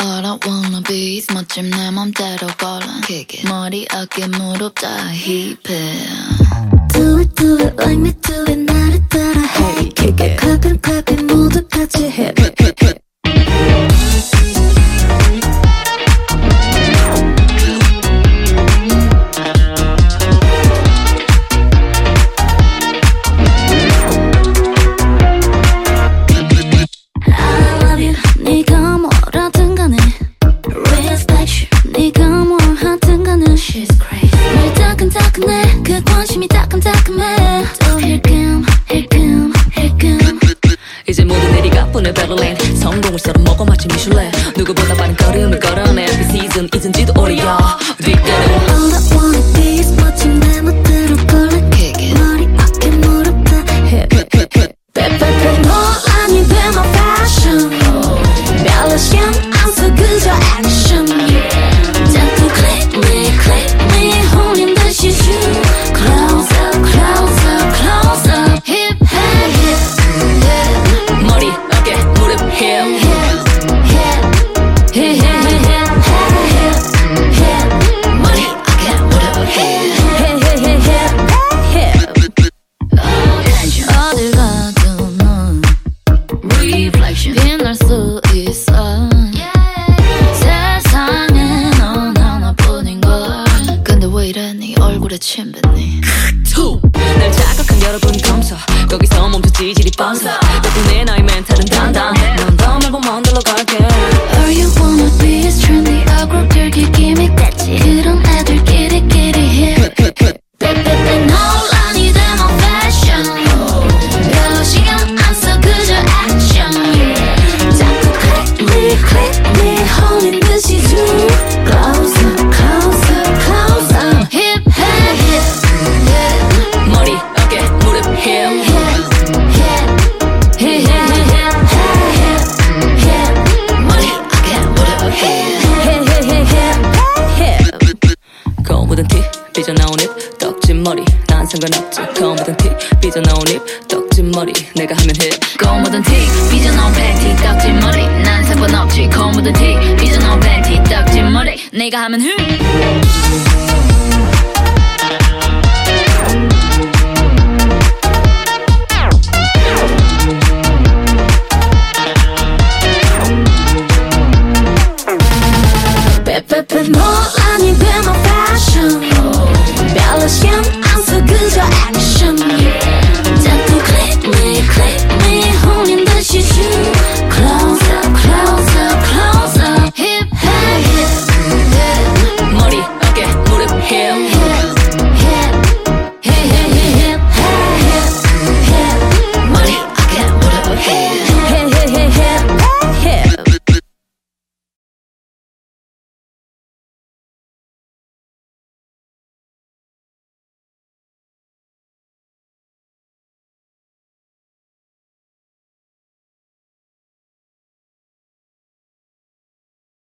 All I wanna be is 멋짐 내 맘대로 걸어 Kick it. 머리 어깨 무릎 다 힙해 Do it do it like me do it 나를 따라 해 kick it. clap it She's crazy. 왜 따끈따끈해. 그 관심이 따끔따끔해. 또 힐끔 힐끔 힐끔. 이제 모든 일이 가뿐해 베를린 성공을 썰어 먹어 마치 미슐랭 누구보다 빠른 걸음을 걸어내. 비 시즌 잊은지 빛날 수 있어. 세상에 넌 하나뿐인걸. 근데 왜 이래? 네 얼굴에 침 뱉니 날 자극한 여러분 검사. 거기서 멈춰 지질이 뻔서 덕분에 나의 멘탈은 단단해. 넌더 말고 먼 데로 갈게. All you wanna 삐져나온 입 떡진 머리 난 상관없지 거무던 티 삐져나온 입 떡진 머리 내가 하면 해 고무든 티 삐져나온 팬티 떡진 머리 난 상관없지 고무든 티 삐져나온 팬티 떡진 머리 내가 하면 흠 빼빼빼 너